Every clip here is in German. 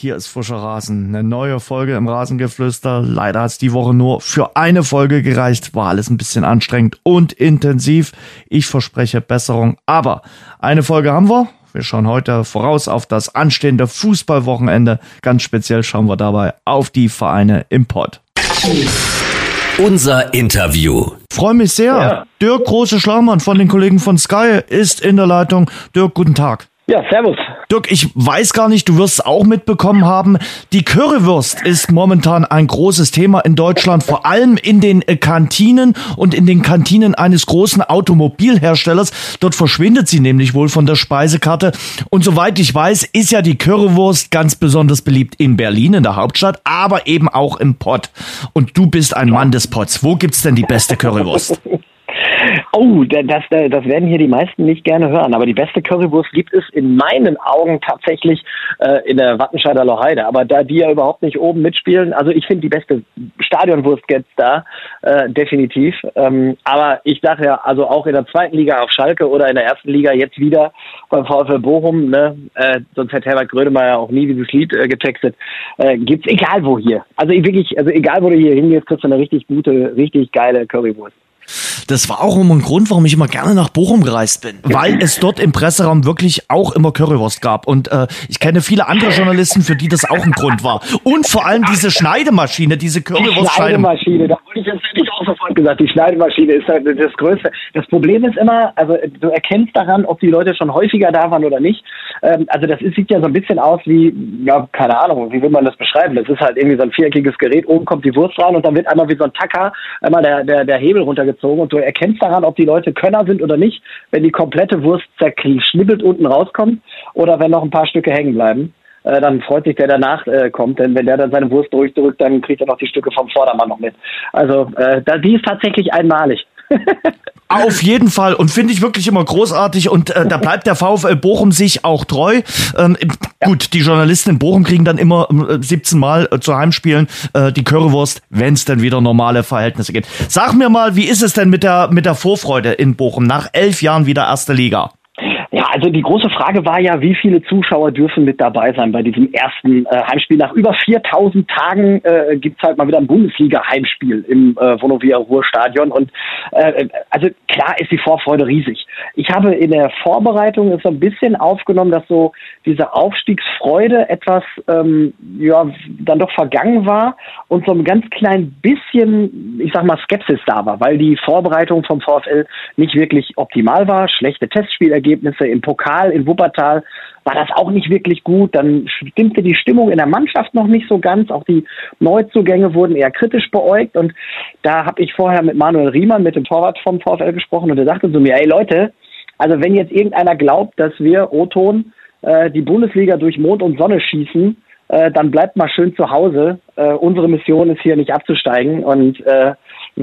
Hier ist Frischer Rasen, eine neue Folge im Rasengeflüster. Leider hat es die Woche nur für eine Folge gereicht. War alles ein bisschen anstrengend und intensiv. Ich verspreche Besserung, aber eine Folge haben wir. Wir schauen heute voraus auf das anstehende Fußballwochenende. Ganz speziell schauen wir dabei auf die Vereine im Pott. Unser Interview. Freue mich sehr. Ja. Dirk Große Schlaumann von den Kollegen von Sky ist in der Leitung. Dirk, guten Tag. Ja, servus. Dirk, ich weiß gar nicht, du wirst es auch mitbekommen haben. Die Currywurst ist momentan ein großes Thema in Deutschland, vor allem in den äh, Kantinen und in den Kantinen eines großen Automobilherstellers. Dort verschwindet sie nämlich wohl von der Speisekarte. Und soweit ich weiß, ist ja die Currywurst ganz besonders beliebt in Berlin, in der Hauptstadt, aber eben auch im Pott. Und du bist ein Mann des Potts. Wo gibt's denn die beste Currywurst? Oh, das, das werden hier die meisten nicht gerne hören. Aber die beste Currywurst gibt es in meinen Augen tatsächlich äh, in der Wattenscheider Lochheide. Aber da die ja überhaupt nicht oben mitspielen, also ich finde die beste Stadionwurst jetzt da, äh, definitiv. Ähm, aber ich sage ja, also auch in der zweiten Liga auf Schalke oder in der ersten Liga jetzt wieder beim VfL Bochum, ne, äh, sonst hätte Herbert Grönemeyer auch nie dieses Lied äh, getextet, äh, gibt's egal wo hier. Also wirklich, also egal wo du hier hingehst, kriegst du eine richtig gute, richtig geile Currywurst. Das war auch immer ein Grund, warum ich immer gerne nach Bochum gereist bin, weil es dort im Presseraum wirklich auch immer Currywurst gab. Und äh, ich kenne viele andere Journalisten, für die das auch ein Grund war. Und vor allem diese Schneidemaschine, diese Currywurst. Schneidemaschine, da wurde ich jetzt nicht auch sofort gesagt. Die Schneidemaschine ist halt das Größte. Das Problem ist immer, also du erkennst daran, ob die Leute schon häufiger da waren oder nicht. Ähm, also das ist, sieht ja so ein bisschen aus wie, ja, keine Ahnung, wie will man das beschreiben? Das ist halt irgendwie so ein viereckiges Gerät, oben kommt die Wurst rein und dann wird einmal wie so ein Tacker einmal der, der, der Hebel runtergezogen und du erkennst daran, ob die Leute Könner sind oder nicht, wenn die komplette Wurst zerschnibbelt unten rauskommt oder wenn noch ein paar Stücke hängen bleiben. Äh, dann freut sich der danach äh, kommt, denn wenn der dann seine Wurst durchdrückt, dann kriegt er noch die Stücke vom Vordermann noch mit. Also äh, die ist tatsächlich einmalig. Auf jeden Fall und finde ich wirklich immer großartig und äh, da bleibt der VfL Bochum sich auch treu. Ähm, ja. Gut, die Journalisten in Bochum kriegen dann immer äh, 17 Mal äh, zu Heimspielen äh, die Currywurst, wenn es dann wieder normale Verhältnisse gibt. Sag mir mal, wie ist es denn mit der mit der Vorfreude in Bochum nach elf Jahren wieder erste Liga? Ja, also die große Frage war ja, wie viele Zuschauer dürfen mit dabei sein bei diesem ersten äh, Heimspiel. Nach über 4000 Tagen äh, gibt halt mal wieder ein Bundesliga-Heimspiel im äh, Vonovia Ruhrstadion. Und äh, also klar ist die Vorfreude riesig. Ich habe in der Vorbereitung so ein bisschen aufgenommen, dass so diese Aufstiegsfreude etwas ähm, ja dann doch vergangen war und so ein ganz klein bisschen, ich sag mal, Skepsis da war, weil die Vorbereitung vom VfL nicht wirklich optimal war, schlechte Testspielergebnisse Ergebnisse. Im Pokal in Wuppertal war das auch nicht wirklich gut. Dann stimmte die Stimmung in der Mannschaft noch nicht so ganz. Auch die Neuzugänge wurden eher kritisch beäugt. Und da habe ich vorher mit Manuel Riemann, mit dem Torwart vom VfL gesprochen und er sagte zu mir, ey Leute, also wenn jetzt irgendeiner glaubt, dass wir O-Ton äh, die Bundesliga durch Mond und Sonne schießen, äh, dann bleibt mal schön zu Hause. Äh, unsere Mission ist hier nicht abzusteigen und äh,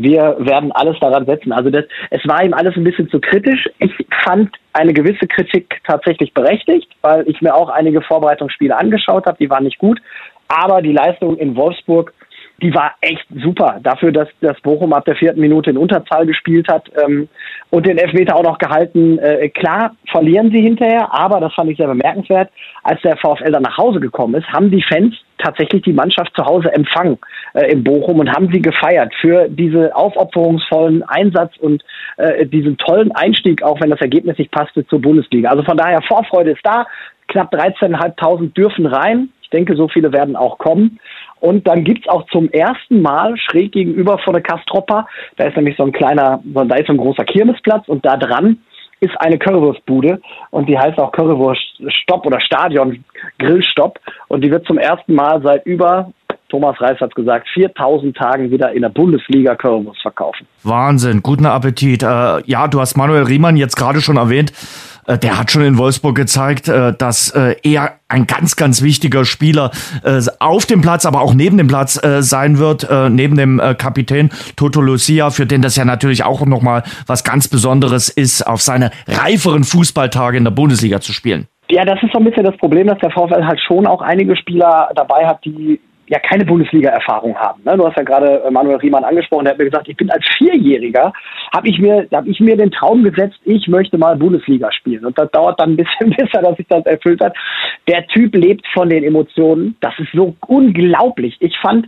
wir werden alles daran setzen. Also das, es war ihm alles ein bisschen zu kritisch. Ich fand eine gewisse Kritik tatsächlich berechtigt, weil ich mir auch einige Vorbereitungsspiele angeschaut habe, die waren nicht gut. Aber die Leistung in Wolfsburg die war echt super. Dafür, dass das Bochum ab der vierten Minute in Unterzahl gespielt hat ähm, und den Elfmeter auch noch gehalten. Äh, klar, verlieren sie hinterher, aber das fand ich sehr bemerkenswert. Als der VfL dann nach Hause gekommen ist, haben die Fans tatsächlich die Mannschaft zu Hause empfangen äh, im Bochum und haben sie gefeiert für diese aufopferungsvollen Einsatz und äh, diesen tollen Einstieg, auch wenn das Ergebnis nicht passte, zur Bundesliga. Also von daher, Vorfreude ist da. Knapp 13.500 dürfen rein. Ich denke, so viele werden auch kommen. Und dann gibt's auch zum ersten Mal schräg gegenüber von der Kastropper, da ist nämlich so ein kleiner, da ist so ein großer Kirmesplatz und da dran ist eine Currywurstbude und die heißt auch Currywurst Stopp oder Stadion Grillstopp und die wird zum ersten Mal seit über Thomas Reis hat gesagt, 4000 Tagen wieder in der Bundesliga Currywurst verkaufen. Wahnsinn, guten Appetit. Äh, ja, du hast Manuel Riemann jetzt gerade schon erwähnt. Äh, der hat schon in Wolfsburg gezeigt, äh, dass äh, er ein ganz, ganz wichtiger Spieler auf dem Platz, aber auch neben dem Platz sein wird, neben dem Kapitän Toto Lucia, für den das ja natürlich auch nochmal was ganz Besonderes ist, auf seine reiferen Fußballtage in der Bundesliga zu spielen. Ja, das ist so ein bisschen das Problem, dass der VfL halt schon auch einige Spieler dabei hat, die ja keine Bundesliga-Erfahrung haben. Ne? Du hast ja gerade äh, Manuel Riemann angesprochen, der hat mir gesagt, ich bin als Vierjähriger, habe ich mir, habe ich mir den Traum gesetzt, ich möchte mal Bundesliga spielen. Und das dauert dann ein bisschen, bis er sich das erfüllt hat. Der Typ lebt von den Emotionen. Das ist so unglaublich. Ich fand,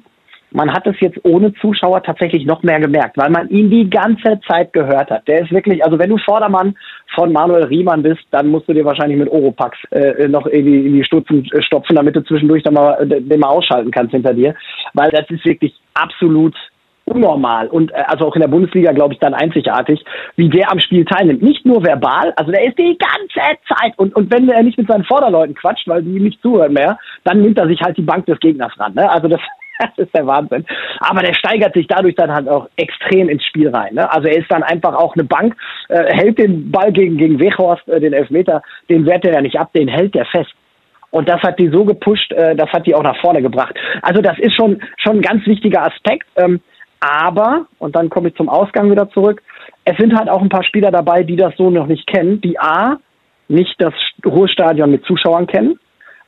man hat es jetzt ohne Zuschauer tatsächlich noch mehr gemerkt, weil man ihn die ganze Zeit gehört hat. Der ist wirklich, also wenn du Vordermann von Manuel Riemann bist, dann musst du dir wahrscheinlich mit Oropax äh, noch irgendwie in die Stutzen äh, stopfen, damit du zwischendurch dann mal äh, den mal ausschalten kannst hinter dir, weil das ist wirklich absolut unnormal und äh, also auch in der Bundesliga glaube ich dann einzigartig, wie der am Spiel teilnimmt. Nicht nur verbal, also der ist die ganze Zeit und und wenn er nicht mit seinen Vorderleuten quatscht, weil die ihm nicht zuhören mehr, dann nimmt er sich halt die Bank des Gegners ran. Ne? Also das das ist der Wahnsinn. Aber der steigert sich dadurch dann halt auch extrem ins Spiel rein. Ne? Also er ist dann einfach auch eine Bank, äh, hält den Ball gegen, gegen Weghorst, äh, den Elfmeter, den wehrt er ja nicht ab, den hält der fest. Und das hat die so gepusht, äh, das hat die auch nach vorne gebracht. Also das ist schon, schon ein ganz wichtiger Aspekt. Ähm, aber, und dann komme ich zum Ausgang wieder zurück, es sind halt auch ein paar Spieler dabei, die das so noch nicht kennen, die A, nicht das Ruhestadion mit Zuschauern kennen,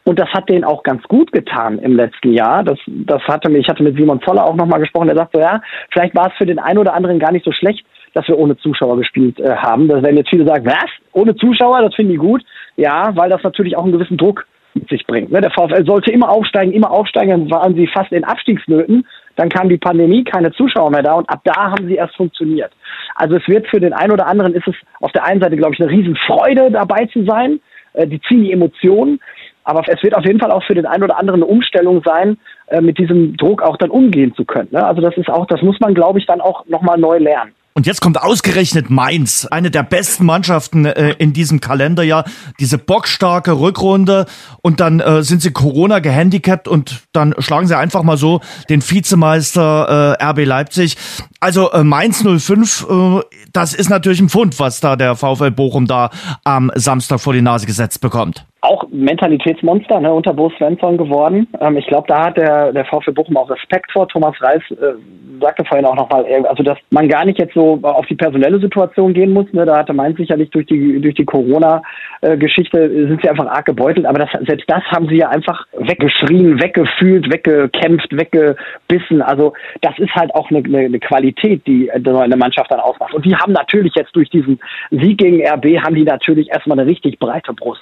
und das hat denen auch ganz gut getan im letzten Jahr. Das, das hatte mir, ich hatte mit Simon Zoller auch nochmal gesprochen, der sagt so, ja, vielleicht war es für den einen oder anderen gar nicht so schlecht, dass wir ohne Zuschauer gespielt äh, haben. Das werden jetzt viele sagen, was? Ohne Zuschauer, das finde ich gut. Ja, weil das natürlich auch einen gewissen Druck mit sich bringt. Ne? Der VfL sollte immer aufsteigen, immer aufsteigen, dann waren sie fast in Abstiegsnöten. Dann kam die Pandemie, keine Zuschauer mehr da und ab da haben sie erst funktioniert. Also es wird für den einen oder anderen ist es auf der einen Seite, glaube ich, eine Riesenfreude dabei zu sein. Äh, die ziehen die Emotionen. Aber es wird auf jeden Fall auch für den einen oder anderen eine Umstellung sein, äh, mit diesem Druck auch dann umgehen zu können. Ne? Also das ist auch, das muss man, glaube ich, dann auch nochmal neu lernen. Und jetzt kommt ausgerechnet Mainz, eine der besten Mannschaften äh, in diesem Kalenderjahr. Diese bockstarke Rückrunde und dann äh, sind sie Corona gehandicapt und dann schlagen sie einfach mal so den Vizemeister äh, RB Leipzig. Also äh, Mainz 05, äh, das ist natürlich ein Pfund, was da der VfL Bochum da am Samstag vor die Nase gesetzt bekommt auch Mentalitätsmonster ne, unter Bo Svensson geworden. Ähm, ich glaube, da hat der, der VfB Bochum auch Respekt vor. Thomas Reis äh, sagte vorhin auch nochmal, also dass man gar nicht jetzt so auf die personelle Situation gehen muss. Ne, da hatte Mainz sicherlich durch die durch die Corona-Geschichte äh, sind sie einfach arg gebeutelt. Aber das, selbst das haben sie ja einfach weggeschrien, weggefühlt, weggekämpft, weggebissen. Also das ist halt auch eine, eine, eine Qualität, die eine Mannschaft dann ausmacht. Und die haben natürlich jetzt durch diesen Sieg gegen RB haben die natürlich erstmal eine richtig breite Brust.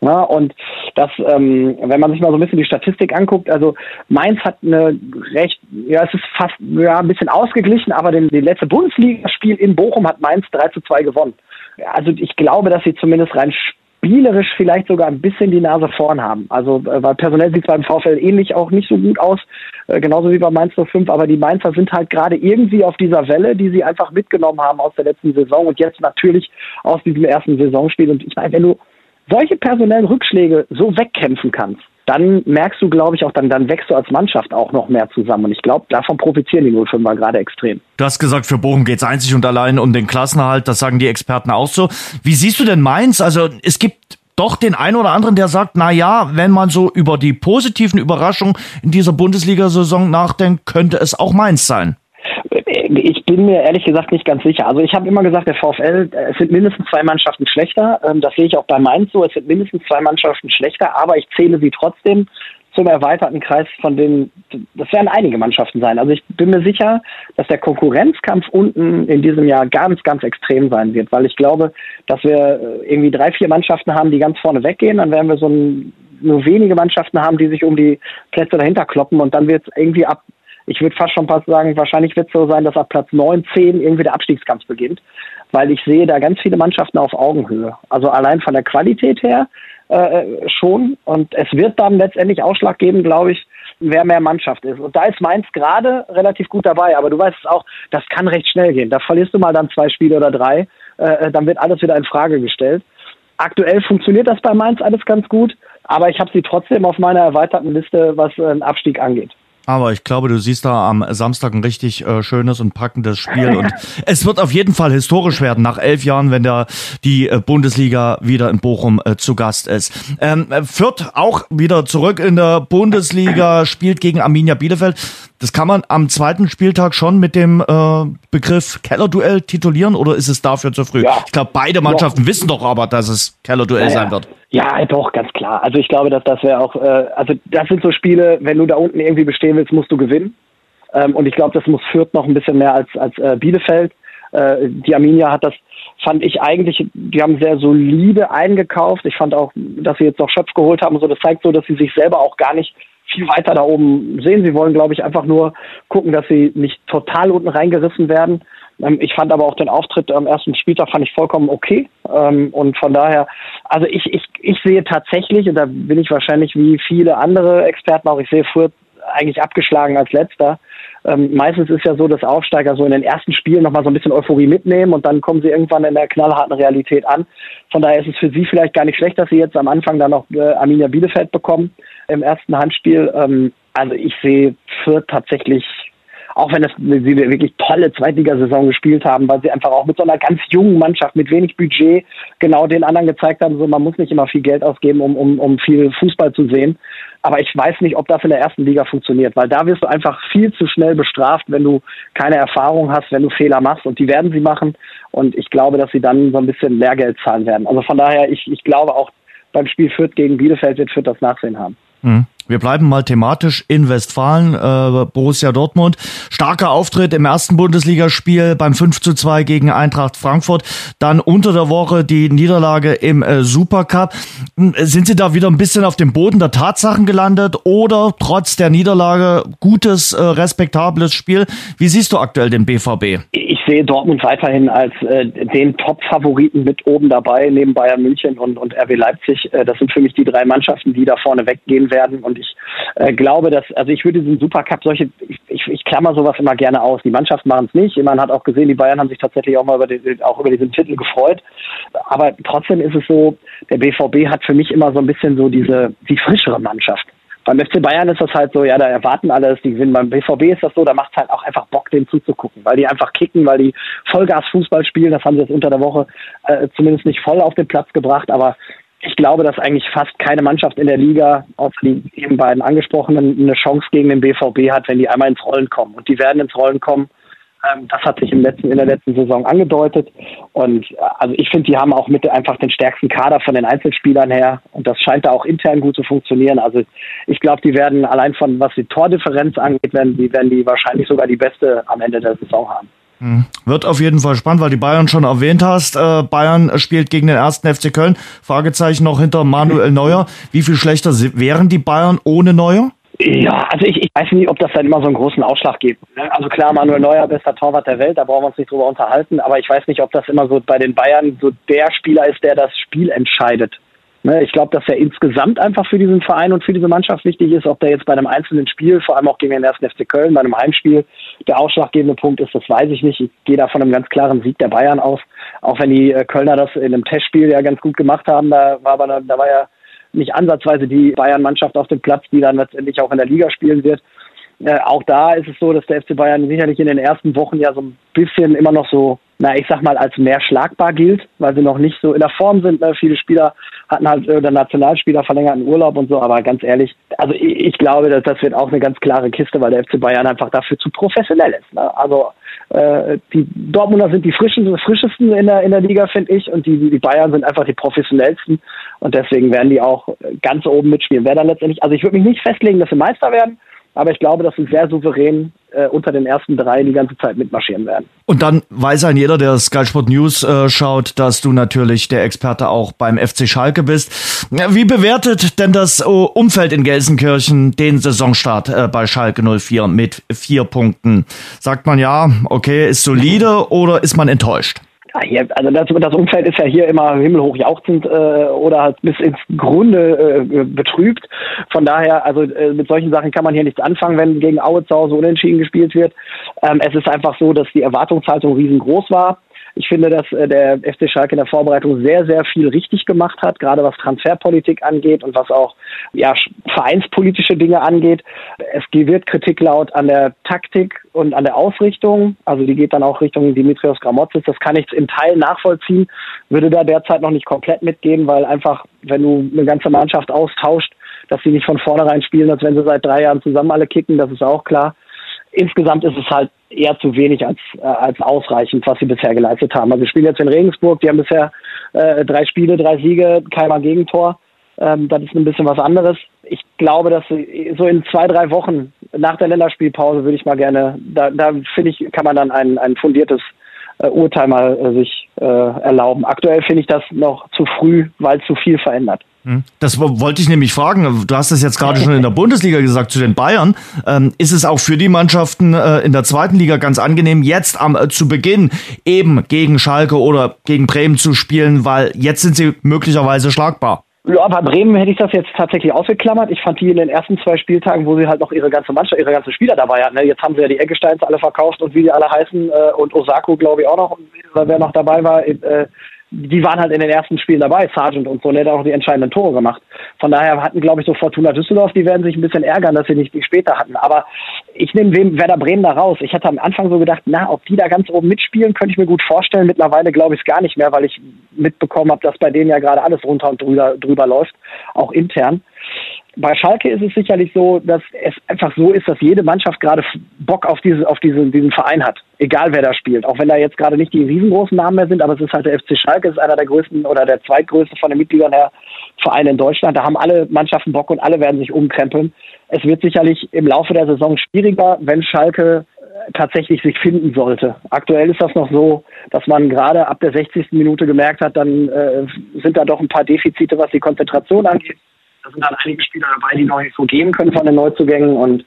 Ja, und das, ähm, wenn man sich mal so ein bisschen die Statistik anguckt, also Mainz hat eine recht, ja, es ist fast ja, ein bisschen ausgeglichen, aber den, den letzte Bundesligaspiel in Bochum hat Mainz 3 zu 2 gewonnen. Also ich glaube, dass sie zumindest rein spielerisch vielleicht sogar ein bisschen die Nase vorn haben. Also, äh, weil personell sieht es beim VfL ähnlich auch nicht so gut aus, äh, genauso wie bei Mainz 05, aber die Mainzer sind halt gerade irgendwie auf dieser Welle, die sie einfach mitgenommen haben aus der letzten Saison und jetzt natürlich aus diesem ersten Saisonspiel. Und ich meine, wenn du solche personellen Rückschläge so wegkämpfen kannst, dann merkst du, glaube ich, auch, dann, dann wächst du als Mannschaft auch noch mehr zusammen. Und ich glaube, davon profitieren die 05er gerade extrem. Du hast gesagt, für Bochum geht es einzig und allein um den Klassenerhalt. Das sagen die Experten auch so. Wie siehst du denn Mainz? Also es gibt doch den einen oder anderen, der sagt, na ja, wenn man so über die positiven Überraschungen in dieser Bundesliga-Saison nachdenkt, könnte es auch Mainz sein. Ich bin mir ehrlich gesagt nicht ganz sicher. Also ich habe immer gesagt, der VfL, äh, es sind mindestens zwei Mannschaften schlechter. Ähm, das sehe ich auch bei Mainz so. Es sind mindestens zwei Mannschaften schlechter, aber ich zähle sie trotzdem zum erweiterten Kreis von denen, das werden einige Mannschaften sein. Also ich bin mir sicher, dass der Konkurrenzkampf unten in diesem Jahr ganz, ganz extrem sein wird, weil ich glaube, dass wir äh, irgendwie drei, vier Mannschaften haben, die ganz vorne weggehen, dann werden wir so ein, nur wenige Mannschaften haben, die sich um die Plätze dahinter kloppen und dann wird es irgendwie ab ich würde fast schon fast sagen, wahrscheinlich wird es so sein, dass ab Platz 9, 10 irgendwie der Abstiegskampf beginnt, weil ich sehe da ganz viele Mannschaften auf Augenhöhe. Also allein von der Qualität her äh, schon. Und es wird dann letztendlich Ausschlag geben, glaube ich, wer mehr Mannschaft ist. Und da ist Mainz gerade relativ gut dabei. Aber du weißt es auch, das kann recht schnell gehen. Da verlierst du mal dann zwei Spiele oder drei, äh, dann wird alles wieder in Frage gestellt. Aktuell funktioniert das bei Mainz alles ganz gut, aber ich habe sie trotzdem auf meiner erweiterten Liste, was äh, einen Abstieg angeht. Aber ich glaube, du siehst da am Samstag ein richtig äh, schönes und packendes Spiel. Und es wird auf jeden Fall historisch werden, nach elf Jahren, wenn da die äh, Bundesliga wieder in Bochum äh, zu Gast ist. Ähm, Fürth auch wieder zurück in der Bundesliga, spielt gegen Arminia Bielefeld. Das kann man am zweiten Spieltag schon mit dem äh, Begriff Kellerduell titulieren oder ist es dafür zu früh? Ja. Ich glaube, beide Mannschaften ja. wissen doch aber, dass es Kellerduell sein wird. Ja, doch, ganz klar. Also ich glaube, dass das wäre auch, äh, also das sind so Spiele, wenn du da unten irgendwie bestehen willst, musst du gewinnen. Ähm, und ich glaube, das muss Fürth noch ein bisschen mehr als, als äh, Bielefeld. Äh, die Arminia hat das, fand ich eigentlich, die haben sehr solide eingekauft. Ich fand auch, dass sie jetzt noch Schöpf geholt haben. So, das zeigt so, dass sie sich selber auch gar nicht viel weiter da oben sehen. Sie wollen, glaube ich, einfach nur gucken, dass sie nicht total unten reingerissen werden. Ähm, ich fand aber auch den Auftritt am ersten Spieltag fand ich vollkommen okay. Ähm, und von daher, also ich, ich, ich sehe tatsächlich, und da bin ich wahrscheinlich wie viele andere Experten auch, ich sehe Fürth eigentlich abgeschlagen als letzter. Ähm, meistens ist ja so, dass Aufsteiger so in den ersten Spielen nochmal so ein bisschen Euphorie mitnehmen und dann kommen sie irgendwann in der knallharten Realität an. Von daher ist es für sie vielleicht gar nicht schlecht, dass sie jetzt am Anfang dann noch äh, Arminia Bielefeld bekommen im ersten Handspiel. Ähm, also ich sehe Fürth tatsächlich auch wenn es, sie eine wirklich tolle Zweitligasaison gespielt haben, weil sie einfach auch mit so einer ganz jungen Mannschaft, mit wenig Budget, genau den anderen gezeigt haben, so man muss nicht immer viel Geld ausgeben, um, um, um viel Fußball zu sehen. Aber ich weiß nicht, ob das in der ersten Liga funktioniert, weil da wirst du einfach viel zu schnell bestraft, wenn du keine Erfahrung hast, wenn du Fehler machst. Und die werden sie machen. Und ich glaube, dass sie dann so ein bisschen Lehrgeld zahlen werden. Also von daher, ich, ich glaube auch beim Spiel Fürth gegen Bielefeld wird Fürth das Nachsehen haben. Mm. Wir bleiben mal thematisch in Westfalen, äh, Borussia Dortmund. Starker Auftritt im ersten Bundesligaspiel beim 5 zu 2 gegen Eintracht Frankfurt. Dann unter der Woche die Niederlage im äh, Supercup. Hm, sind Sie da wieder ein bisschen auf dem Boden der Tatsachen gelandet oder trotz der Niederlage gutes, äh, respektables Spiel? Wie siehst du aktuell den BVB? Ich sehe Dortmund weiterhin als äh, den Top-Favoriten mit oben dabei, neben Bayern München und, und RB Leipzig. Äh, das sind für mich die drei Mannschaften, die da vorne weggehen werden. Und ich äh, glaube, dass, also ich würde diesen Supercup solche, ich, ich, ich klammer sowas immer gerne aus. Die Mannschaften machen es nicht. Man hat auch gesehen, die Bayern haben sich tatsächlich auch mal über, den, auch über diesen Titel gefreut. Aber trotzdem ist es so, der BVB hat für mich immer so ein bisschen so diese, die frischere Mannschaft. Beim FC Bayern ist das halt so, ja, da erwarten alle, dass die gewinnen. Beim BVB ist das so, da macht es halt auch einfach Bock, denen zuzugucken, weil die einfach kicken, weil die Vollgas-Fußball spielen. Das haben sie jetzt unter der Woche äh, zumindest nicht voll auf den Platz gebracht, aber ich glaube, dass eigentlich fast keine Mannschaft in der Liga, außer die eben beiden angesprochenen, eine Chance gegen den BVB hat, wenn die einmal ins Rollen kommen. Und die werden ins Rollen kommen. Ähm, das hat sich im letzten, in der letzten Saison angedeutet. Und äh, also ich finde, die haben auch mit einfach den stärksten Kader von den Einzelspielern her. Und das scheint da auch intern gut zu funktionieren. Also ich glaube, die werden allein von was die Tordifferenz angeht, werden die, werden die wahrscheinlich sogar die beste am Ende der Saison haben. Wird auf jeden Fall spannend, weil die Bayern schon erwähnt hast. Äh, Bayern spielt gegen den ersten FC Köln. Fragezeichen noch hinter Manuel Neuer. Wie viel schlechter wären die Bayern ohne Neuer? Ja, also ich, ich weiß nicht, ob das dann immer so einen großen Ausschlag gibt. Ne? Also klar, Manuel Neuer, bester Torwart der Welt, da brauchen wir uns nicht drüber unterhalten, aber ich weiß nicht, ob das immer so bei den Bayern so der Spieler ist, der das Spiel entscheidet. Ne? Ich glaube, dass er insgesamt einfach für diesen Verein und für diese Mannschaft wichtig ist. Ob der jetzt bei einem einzelnen Spiel, vor allem auch gegen den ersten FC Köln, bei einem Heimspiel der ausschlaggebende Punkt ist, das weiß ich nicht. Ich gehe da von einem ganz klaren Sieg der Bayern aus. Auch wenn die äh, Kölner das in einem Testspiel ja ganz gut gemacht haben, da war aber da war ja nicht ansatzweise die Bayern-Mannschaft auf dem Platz, die dann letztendlich auch in der Liga spielen wird. Äh, auch da ist es so, dass der FC Bayern sicherlich in den ersten Wochen ja so ein bisschen immer noch so, na, ich sag mal, als mehr schlagbar gilt, weil sie noch nicht so in der Form sind. Ne? Viele Spieler hatten halt, der Nationalspieler verlängerten Urlaub und so, aber ganz ehrlich, also ich, ich glaube, dass das wird auch eine ganz klare Kiste, weil der FC Bayern einfach dafür zu professionell ist. Ne? Also äh, die Dortmunder sind die frischen, frischesten in der, in der Liga, finde ich, und die, die Bayern sind einfach die professionellsten und deswegen werden die auch ganz oben mitspielen. Wer dann letztendlich, also ich würde mich nicht festlegen, dass sie Meister werden, aber ich glaube, dass sie sehr souverän äh, unter den ersten drei die ganze Zeit mitmarschieren werden. Und dann weiß ein jeder, der Sky Sport News äh, schaut, dass du natürlich der Experte auch beim FC Schalke bist. Wie bewertet denn das äh, Umfeld in Gelsenkirchen den Saisonstart äh, bei Schalke 04 mit vier Punkten? Sagt man ja, okay, ist solide oder ist man enttäuscht? Ja, hier, also das, das, Umfeld ist ja hier immer himmelhoch jauchzend äh, oder halt bis ins Grunde äh, betrübt. Von daher, also äh, mit solchen Sachen kann man hier nichts anfangen, wenn gegen Aue zu Hause unentschieden gespielt wird. Ähm, es ist einfach so, dass die Erwartungshaltung riesengroß war. Ich finde, dass äh, der FC Schalke in der Vorbereitung sehr, sehr viel richtig gemacht hat, gerade was Transferpolitik angeht und was auch ja, vereinspolitische Dinge angeht. Es wird Kritik laut an der Taktik und an der Ausrichtung. Also die geht dann auch Richtung Dimitrios Gramotzis. Das kann ich in Teilen nachvollziehen, würde da derzeit noch nicht komplett mitgehen, weil einfach, wenn du eine ganze Mannschaft austauscht, dass sie nicht von vornherein spielen, als wenn sie seit drei Jahren zusammen alle kicken, das ist auch klar insgesamt ist es halt eher zu wenig als, äh, als ausreichend, was sie bisher geleistet haben. Also sie spielen jetzt in Regensburg, die haben bisher äh, drei Spiele, drei Siege, keinmal Gegentor. Ähm, das ist ein bisschen was anderes. Ich glaube, dass so in zwei, drei Wochen nach der Länderspielpause würde ich mal gerne, da, da finde ich, kann man dann ein, ein fundiertes äh, Urteil mal äh, sich äh, erlauben. Aktuell finde ich das noch zu früh, weil zu viel verändert. Hm. Das wollte ich nämlich fragen. Du hast es jetzt gerade schon in der Bundesliga gesagt zu den Bayern. Ähm, ist es auch für die Mannschaften äh, in der zweiten Liga ganz angenehm, jetzt am äh, zu Beginn eben gegen Schalke oder gegen Bremen zu spielen, weil jetzt sind sie möglicherweise schlagbar? Ja, bei Bremen hätte ich das jetzt tatsächlich ausgeklammert. Ich fand die in den ersten zwei Spieltagen, wo sie halt noch ihre ganze Mannschaft, ihre ganzen Spieler dabei hatten. Ne? Jetzt haben sie ja die Eggesteins alle verkauft und wie die alle heißen äh, und Osako, glaube ich, auch noch, wer noch dabei war. Äh, die waren halt in den ersten Spielen dabei, Sargent und so, der hat auch die entscheidenden Tore gemacht. Von daher hatten, glaube ich, so Fortuna Düsseldorf, die werden sich ein bisschen ärgern, dass sie nicht die später hatten. Aber ich nehme Werder Bremen da raus. Ich hatte am Anfang so gedacht, na, ob die da ganz oben mitspielen, könnte ich mir gut vorstellen. Mittlerweile glaube ich es gar nicht mehr, weil ich mitbekommen habe, dass bei denen ja gerade alles runter und drüber, drüber läuft, auch intern. Bei Schalke ist es sicherlich so, dass es einfach so ist, dass jede Mannschaft gerade Bock auf, diese, auf diese, diesen Verein hat. Egal wer da spielt. Auch wenn da jetzt gerade nicht die riesengroßen Namen mehr sind, aber es ist halt der FC Schalke, ist einer der größten oder der zweitgrößte von den Mitgliedern her Vereine in Deutschland. Da haben alle Mannschaften Bock und alle werden sich umkrempeln. Es wird sicherlich im Laufe der Saison schwieriger, wenn Schalke äh, tatsächlich sich finden sollte. Aktuell ist das noch so, dass man gerade ab der 60. Minute gemerkt hat, dann äh, sind da doch ein paar Defizite, was die Konzentration angeht. Da sind dann einige Spieler dabei, die noch nicht so gehen können von den Neuzugängen und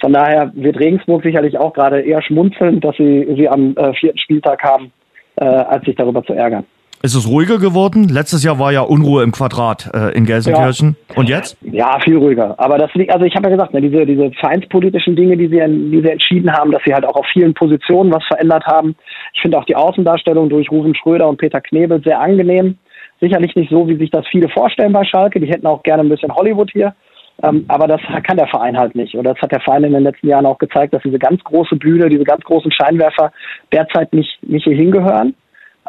von daher wird Regensburg sicherlich auch gerade eher schmunzeln, dass sie sie am äh, vierten Spieltag haben, äh, als sich darüber zu ärgern. Ist es ruhiger geworden? Letztes Jahr war ja Unruhe im Quadrat äh, in Gelsenkirchen. Ja. Und jetzt? Ja, viel ruhiger. Aber das liegt, also ich habe ja gesagt, ne, diese, diese vereinspolitischen Dinge, die sie, die sie entschieden haben, dass sie halt auch auf vielen Positionen was verändert haben. Ich finde auch die Außendarstellung durch Rufen Schröder und Peter Knebel sehr angenehm. Sicherlich nicht so, wie sich das viele vorstellen bei Schalke. Die hätten auch gerne ein bisschen Hollywood hier. Ähm, aber das kann der Verein halt nicht. Oder das hat der Verein in den letzten Jahren auch gezeigt, dass diese ganz große Bühne, diese ganz großen Scheinwerfer derzeit nicht, nicht hier hingehören.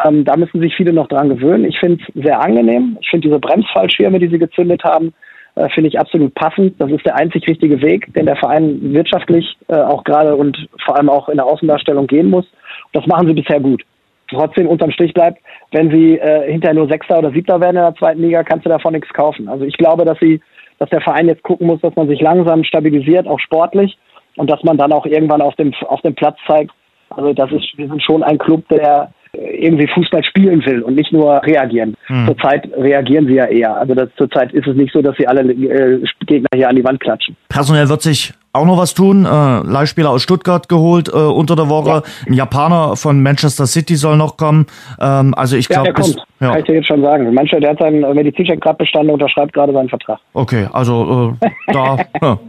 Ähm, da müssen sich viele noch dran gewöhnen. Ich finde es sehr angenehm. Ich finde diese Bremsfallschirme, die sie gezündet haben, äh, finde ich absolut passend. Das ist der einzig richtige Weg, den der Verein wirtschaftlich äh, auch gerade und vor allem auch in der Außendarstellung gehen muss. Das machen sie bisher gut trotzdem unterm Strich bleibt, wenn sie äh, hinterher nur Sechster oder Siebter werden in der zweiten Liga, kannst du davon nichts kaufen. Also ich glaube, dass sie, dass der Verein jetzt gucken muss, dass man sich langsam stabilisiert, auch sportlich, und dass man dann auch irgendwann auf dem auf dem Platz zeigt. Also das ist, wir sind schon ein Club, der irgendwie Fußball spielen will und nicht nur reagieren. Hm. Zurzeit reagieren sie ja eher. Also das, zurzeit ist es nicht so, dass sie alle äh, Gegner hier an die Wand klatschen. Personell wird sich auch noch was tun. Äh, Leihspieler aus Stuttgart geholt äh, unter der Woche. Ja. Ein Japaner von Manchester City soll noch kommen. Ähm, also ich glaube, ja, der kommt. Ja. Kann ich dir jetzt schon sagen. Manche, der hat seinen Medizincheck gerade bestanden, unterschreibt gerade seinen Vertrag. Okay, also äh, da, ja,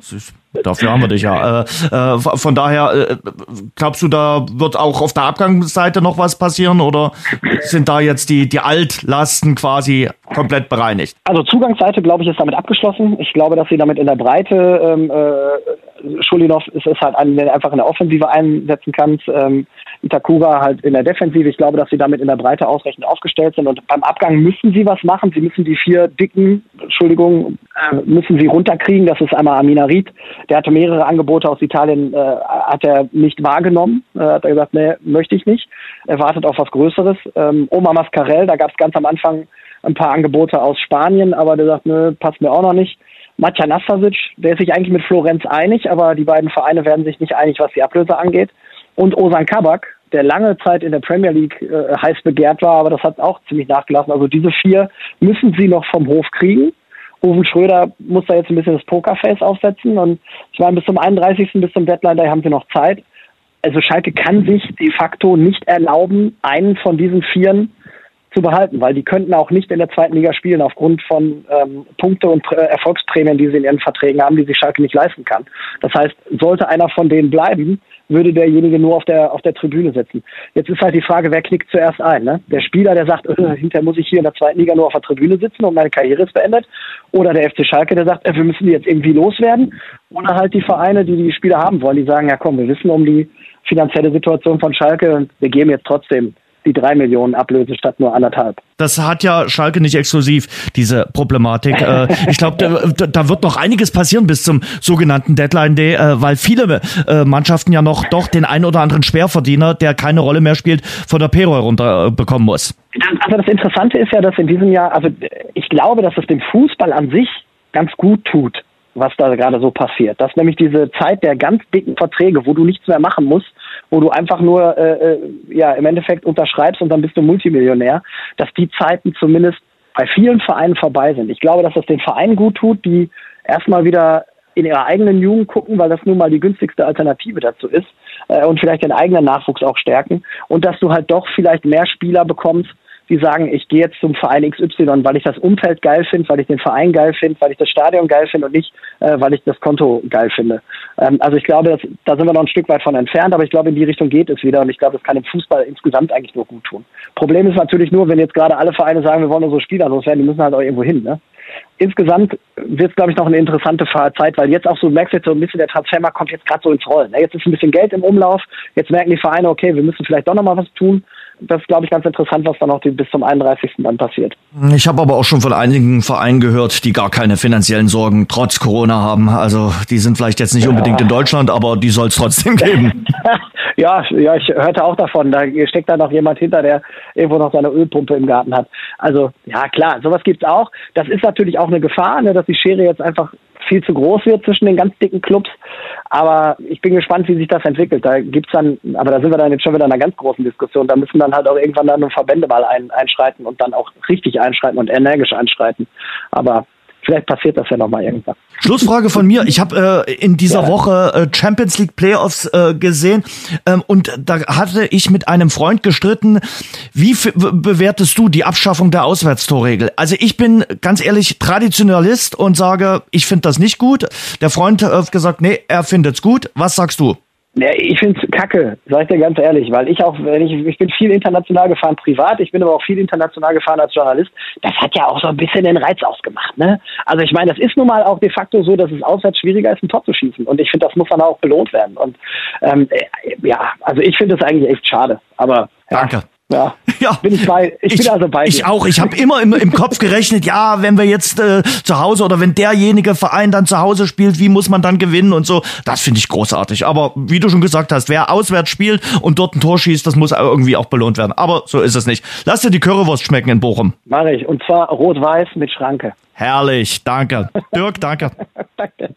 dafür haben wir dich ja. Äh, äh, von daher, äh, glaubst du, da wird auch auf der Abgangsseite noch was passieren oder sind da jetzt die, die Altlasten quasi komplett bereinigt? Also Zugangsseite, glaube ich, ist damit abgeschlossen. Ich glaube, dass sie damit in der Breite ähm, äh, Schulinov ist es halt einen, der einfach in der Offensive einsetzen kann. Ähm, Itakura halt in der Defensive. Ich glaube, dass sie damit in der Breite ausreichend aufgestellt sind. Und beim Abgang müssen sie was machen. Sie müssen die vier dicken, Entschuldigung, äh, müssen sie runterkriegen. Das ist einmal Amina Ried. Der hatte mehrere Angebote aus Italien, äh, hat er nicht wahrgenommen. Äh, hat er gesagt, nee, möchte ich nicht. Er wartet auf was Größeres. Ähm, Oma Mascarell, da gab es ganz am Anfang ein paar Angebote aus Spanien, aber der sagt, nö, passt mir auch noch nicht. Matja Nastasic, der ist sich eigentlich mit Florenz einig, aber die beiden Vereine werden sich nicht einig, was die Ablöse angeht. Und Osan Kabak, der lange Zeit in der Premier League äh, heiß begehrt war, aber das hat auch ziemlich nachgelassen. Also diese vier müssen sie noch vom Hof kriegen. Rufen Schröder muss da jetzt ein bisschen das Pokerface aufsetzen und ich meine, bis zum 31. bis zum Deadline, da haben sie noch Zeit. Also Schalke kann sich de facto nicht erlauben, einen von diesen Vieren zu behalten, weil die könnten auch nicht in der zweiten Liga spielen aufgrund von ähm, Punkte und äh, Erfolgsprämien, die sie in ihren Verträgen haben, die sich Schalke nicht leisten kann. Das heißt, sollte einer von denen bleiben, würde derjenige nur auf der auf der Tribüne sitzen. Jetzt ist halt die Frage, wer knickt zuerst ein? Ne? Der Spieler, der sagt, äh, hinterher muss ich hier in der zweiten Liga nur auf der Tribüne sitzen und meine Karriere ist beendet, oder der FC Schalke, der sagt, äh, wir müssen die jetzt irgendwie loswerden, oder halt die Vereine, die die Spieler haben wollen, die sagen, ja komm, wir wissen um die finanzielle Situation von Schalke und wir geben jetzt trotzdem die drei Millionen Ablöse statt nur anderthalb. Das hat ja Schalke nicht exklusiv, diese Problematik. Äh, ich glaube, da, da, wird noch einiges passieren bis zum sogenannten Deadline Day, äh, weil viele äh, Mannschaften ja noch doch den ein oder anderen Schwerverdiener, der keine Rolle mehr spielt, von der Payroll runterbekommen muss. Also das Interessante ist ja, dass in diesem Jahr, also ich glaube, dass es dem Fußball an sich ganz gut tut, was da gerade so passiert. Dass nämlich diese Zeit der ganz dicken Verträge, wo du nichts mehr machen musst, wo du einfach nur äh, äh, ja im Endeffekt unterschreibst und dann bist du Multimillionär, dass die Zeiten zumindest bei vielen Vereinen vorbei sind. Ich glaube, dass das den Vereinen gut tut, die erstmal wieder in ihrer eigenen Jugend gucken, weil das nun mal die günstigste Alternative dazu ist äh, und vielleicht den eigenen Nachwuchs auch stärken und dass du halt doch vielleicht mehr Spieler bekommst, die sagen, ich gehe jetzt zum Verein XY, weil ich das Umfeld geil finde, weil ich den Verein geil finde, weil ich das Stadion geil finde und nicht, äh, weil ich das Konto geil finde. Ähm, also ich glaube, das, da sind wir noch ein Stück weit von entfernt, aber ich glaube, in die Richtung geht es wieder und ich glaube, das kann dem Fußball insgesamt eigentlich nur gut tun. Problem ist natürlich nur, wenn jetzt gerade alle Vereine sagen, wir wollen unsere Spieler loswerden, die müssen halt auch irgendwo hin. Ne? insgesamt wird es, glaube ich, noch eine interessante Zeit, weil jetzt auch so, merkst jetzt so ein bisschen, der Transfermarkt kommt jetzt gerade so ins Rollen. Ne? Jetzt ist ein bisschen Geld im Umlauf, jetzt merken die Vereine, okay, wir müssen vielleicht doch nochmal was tun das ist, glaube ich, ganz interessant, was dann auch bis zum 31. dann passiert. Ich habe aber auch schon von einigen Vereinen gehört, die gar keine finanziellen Sorgen trotz Corona haben. Also die sind vielleicht jetzt nicht unbedingt in Deutschland, aber die soll es trotzdem geben. ja, ja, ich hörte auch davon. Da steckt da noch jemand hinter, der irgendwo noch seine Ölpumpe im Garten hat. Also ja, klar, sowas gibt's auch. Das ist natürlich auch eine Gefahr, ne, dass die Schere jetzt einfach viel zu groß wird zwischen den ganz dicken Clubs. Aber ich bin gespannt, wie sich das entwickelt. Da gibt's dann, aber da sind wir dann jetzt schon wieder in einer ganz großen Diskussion. Da müssen dann halt auch irgendwann dann Verbände mal ein, einschreiten und dann auch richtig einschreiten und energisch einschreiten. Aber vielleicht passiert das ja nochmal irgendwann. Schlussfrage von mir. Ich habe äh, in dieser ja. Woche äh, Champions League Playoffs äh, gesehen ähm, und da hatte ich mit einem Freund gestritten. Wie bewertest du die Abschaffung der Auswärtstorregel? Also ich bin ganz ehrlich Traditionalist und sage, ich finde das nicht gut. Der Freund hat gesagt, nee, er findet es gut. Was sagst du? Ja, ich finde es kacke, sag ich dir ganz ehrlich, weil ich auch, wenn ich, ich bin viel international gefahren privat, ich bin aber auch viel international gefahren als Journalist. Das hat ja auch so ein bisschen den Reiz ausgemacht, ne? Also ich meine, das ist nun mal auch de facto so, dass es auswärts schwieriger ist, ein Tor zu schießen. Und ich finde, das muss dann auch belohnt werden. Und ähm, ja, also ich finde es eigentlich echt schade. Aber ja. Danke. Ja, ja. Bin ich, bei, ich, ich bin also bei Ich dir. auch. Ich habe immer im, im Kopf gerechnet, ja, wenn wir jetzt äh, zu Hause oder wenn derjenige Verein dann zu Hause spielt, wie muss man dann gewinnen und so. Das finde ich großartig. Aber wie du schon gesagt hast, wer auswärts spielt und dort ein Tor schießt, das muss irgendwie auch belohnt werden. Aber so ist es nicht. Lass dir die Currywurst schmecken in Bochum. Mach ich. Und zwar rot-weiß mit Schranke. Herrlich. Danke. Dirk, danke. danke.